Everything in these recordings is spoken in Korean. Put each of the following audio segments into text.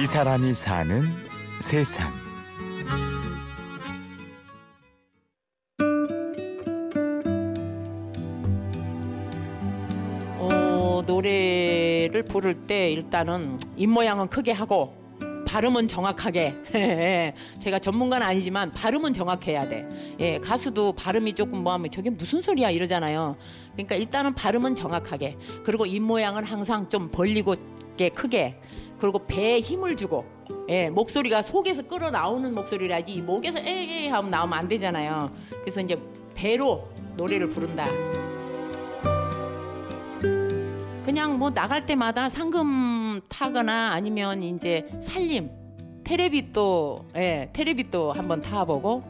이 사람이 사는 세상. 어, 노래를 부를 때 일단은 입 모양은 크게 하고 발음은 정확하게 제가 전문가는 아니지만 발음은 정확해야 돼. 예, 가수도 발음이 조금 뭐하면 저게 무슨 소리야 이러잖아요. 그러니까 일단은 발음은 정확하게 그리고 입 모양은 항상 좀 벌리고 게 크게 그리고 배에 힘을 주고 예, 목소리가 속에서 끌어 나오는 목소리라지 이 목에서 에에 하면 나오면 안 되잖아요. 그래서 이제 배로 노래를 부른다. 그냥 뭐 나갈 때마다 상금 타거나 아니면 이제 살림 테레비 또 예, 테레비 또 한번 타보고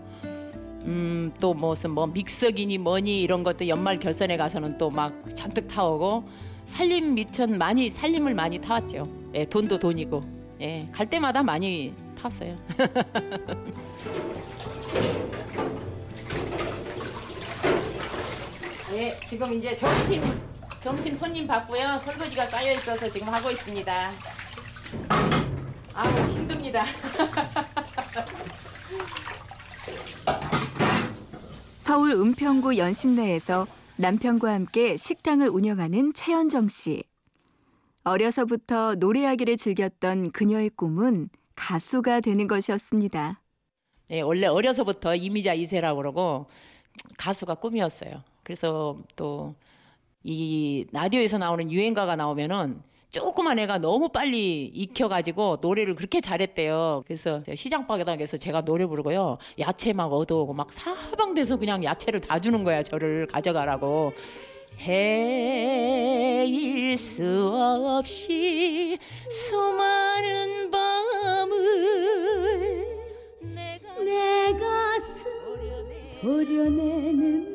음, 또 무슨 뭐 믹서기니 뭐니 이런 것도 연말 결선에 가서는 또 막 잔뜩 타오고 살림 미천 많이 살림을 많이 타왔죠. 예, 돈도 돈이고 예, 갈 때마다 많이 탔어요. 예, 지금 이제 점심 점심 손님 받고요. 설거지가 쌓여 있어서 지금 하고 있습니다. 아우 힘듭니다. 서울 은평구 연신내에서 남편과 함께 식당을 운영하는 최현정 씨. 어려서부터 노래하기를 즐겼던 그녀의 꿈은 가수가 되는 것이었습니다. 예, 원래 어려서부터 이미자 이세라고 그러고 가수가 꿈이었어요. 그래서 또 이 라디오에서 나오는 유행가가 나오면은 조그만 애가 너무 빨리 익혀가지고 노래를 그렇게 잘했대요. 그래서 시장 바닥에서 제가 노래 부르고요. 야채 막 얻어오고 막 사방돼서 그냥 야채를 다 주는 거야. 저를 가져가라고. 해일 수 없이 수많은 밤을 내가 내 가슴 도려내는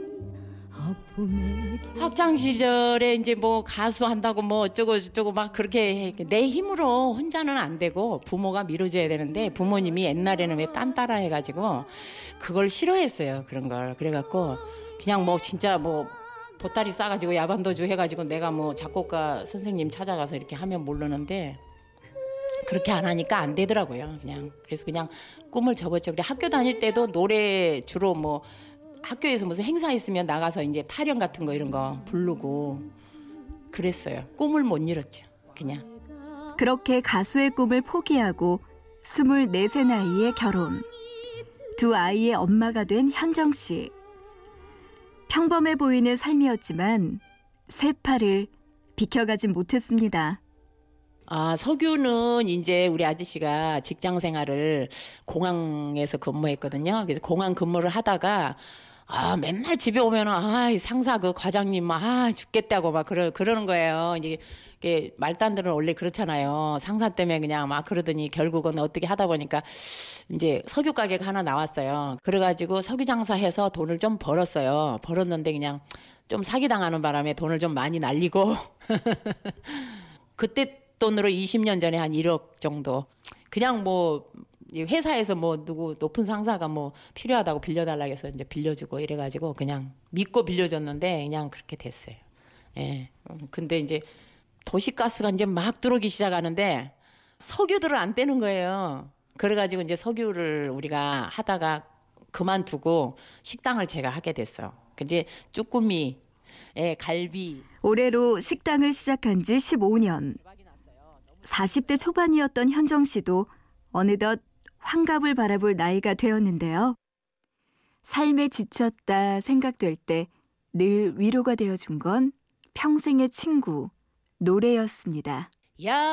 학창 시절에 이제 뭐 가수 한다고 뭐 어쩌고 저쩌고 막 그렇게 내 힘으로 혼자는 안 되고 부모가 밀어줘야 되는데 부모님이 옛날에는 왜 딴 따라 해가지고 그걸 싫어했어요 그런 걸. 그래갖고 그냥 뭐 진짜 뭐 보따리 싸가지고 야반도주 해가지고 내가 뭐 작곡가 선생님 찾아가서 이렇게 하면 모르는데 그렇게 안 하니까 안 되더라고요 그냥 그래서 그냥 꿈을 접었죠 그래 학교 다닐 때도 노래 주로 뭐 학교에서 무슨 행사 있으면 나가서 이제 타령 같은 거 이런 거 부르고 그랬어요. 꿈을 못 이뤘죠. 그냥. 그렇게 가수의 꿈을 포기하고 24세 나이에 결혼. 두 아이의 엄마가 된 현정 씨. 평범해 보이는 삶이었지만 새 팔을 비켜가진 못했습니다. 아, 석유는 이제 우리 아저씨가 직장 생활을 공항에서 근무했거든요. 그래서 공항 근무를 하다가 아, 맨날 집에 오면은 아, 이 상사 그 과장님 막 아, 죽겠다고 막 그러 그러는 거예요. 이게 이게 말단들은 원래 그렇잖아요. 상사 때문에 그냥 막 그러더니 결국은 어떻게 하다 보니까 이제 석유 가게가 하나 나왔어요. 그래가지고 석유 장사해서 돈을 좀 벌었어요. 벌었는데 그냥 좀 사기 당하는 바람에 돈을 좀 많이 날리고 그때 돈으로 20년 전에 한 1억 정도. 그냥 뭐 회사에서 뭐 누구 높은 상사가 뭐 필요하다고 빌려달라고 해서 이제 빌려주고 이래가지고 그냥 믿고 빌려줬는데 그냥 그렇게 됐어요. 예. 근데 이제 도시가스가 이제 막 들어오기 시작하는데 석유들을 안 떼는 거예요. 그래가지고 이제 석유를 우리가 하다가 그만두고 식당을 제가 하게 됐어. 근데 쭈꾸미, 예, 갈비. 올해로 식당을 시작한 지 15년. 40대 초반이었던 현정 씨도 어느덧 환갑을 바라볼 나이가 되었는데요. 삶에 지쳤다 생각될 때 늘 위로가 되어준 건 평생의 친구, 노래였습니다. 야야야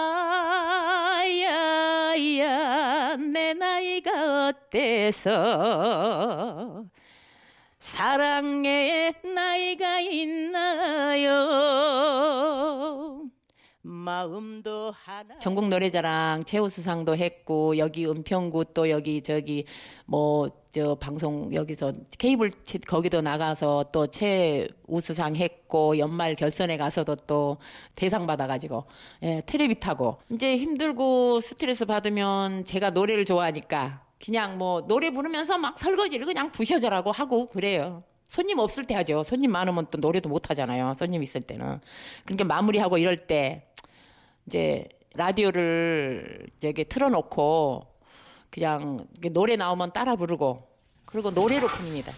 내 나이가 어때서 사랑의 나이가 있나요 전국 노래자랑 최우수상도 했고 여기 은평구 또 여기 저기 뭐 저 방송 여기서 케이블 치- 거기도 나가서 또 최우수상 했고 연말 결선에 가서도 또 대상 받아가지고 예, 텔레비 타고 이제 힘들고 스트레스 받으면 제가 노래를 좋아하니까 그냥 뭐 노래 부르면서 막 설거지를 그냥 부셔져라고 하고 그래요. 손님 없을 때 하죠. 손님 많으면 또 노래도 못 하잖아요. 손님 있을 때는. 그러니까 마무리하고 이럴 때 이제 라디오를 저기 틀어놓고 그냥 노래 나오면 따라 부르고 그리고 노래로 풉니다.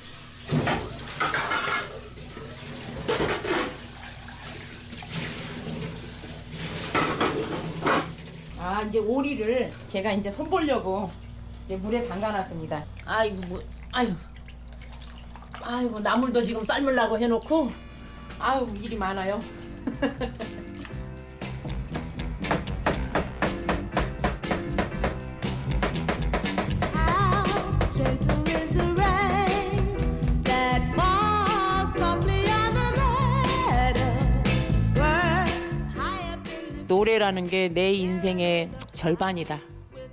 아 이제 오리를 제가 이제 손 보려고 이제 물에 담가놨습니다. 아이고 뭐 아유 아이고 나물도 지금 삶으려고 해놓고 아유 일이 많아요. 노래라는 게 내 인생의 절반이다.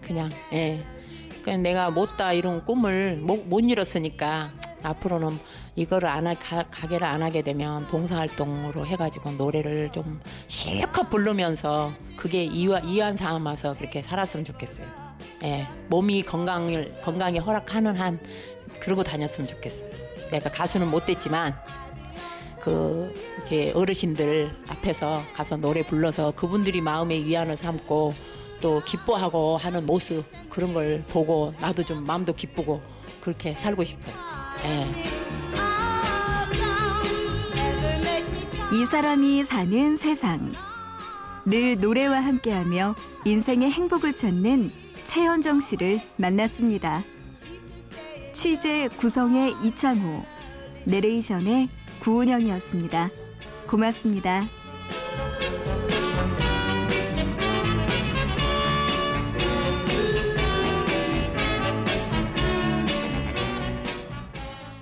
그냥 예. 그냥 내가 못다 이런 꿈을 못, 못 이뤘으니까 앞으로는 이거를 안 하, 가, 가게를 안 하게 되면 봉사활동으로 해가지고 노래를 좀 실컷 부르면서 그게 이완 삼아서 그렇게 살았으면 좋겠어요. 예, 몸이 건강을 건강이 허락하는 한 그러고 다녔으면 좋겠어요. 내가 가수는 못 됐지만 그 이렇게 어르신들 앞에서 가서 노래 불러서 그분들이 마음의 위안을 삼고 또 기뻐하고 하는 모습 그런 걸 보고 나도 좀 마음도 기쁘고 그렇게 살고 싶어요. 예. 이 사람이 사는 세상. 늘 노래와 함께하며 인생의 행복을 찾는 최현정 씨를 만났습니다. 취재 구성의 이창호, 내레이션의 구은영이었습니다. 고맙습니다.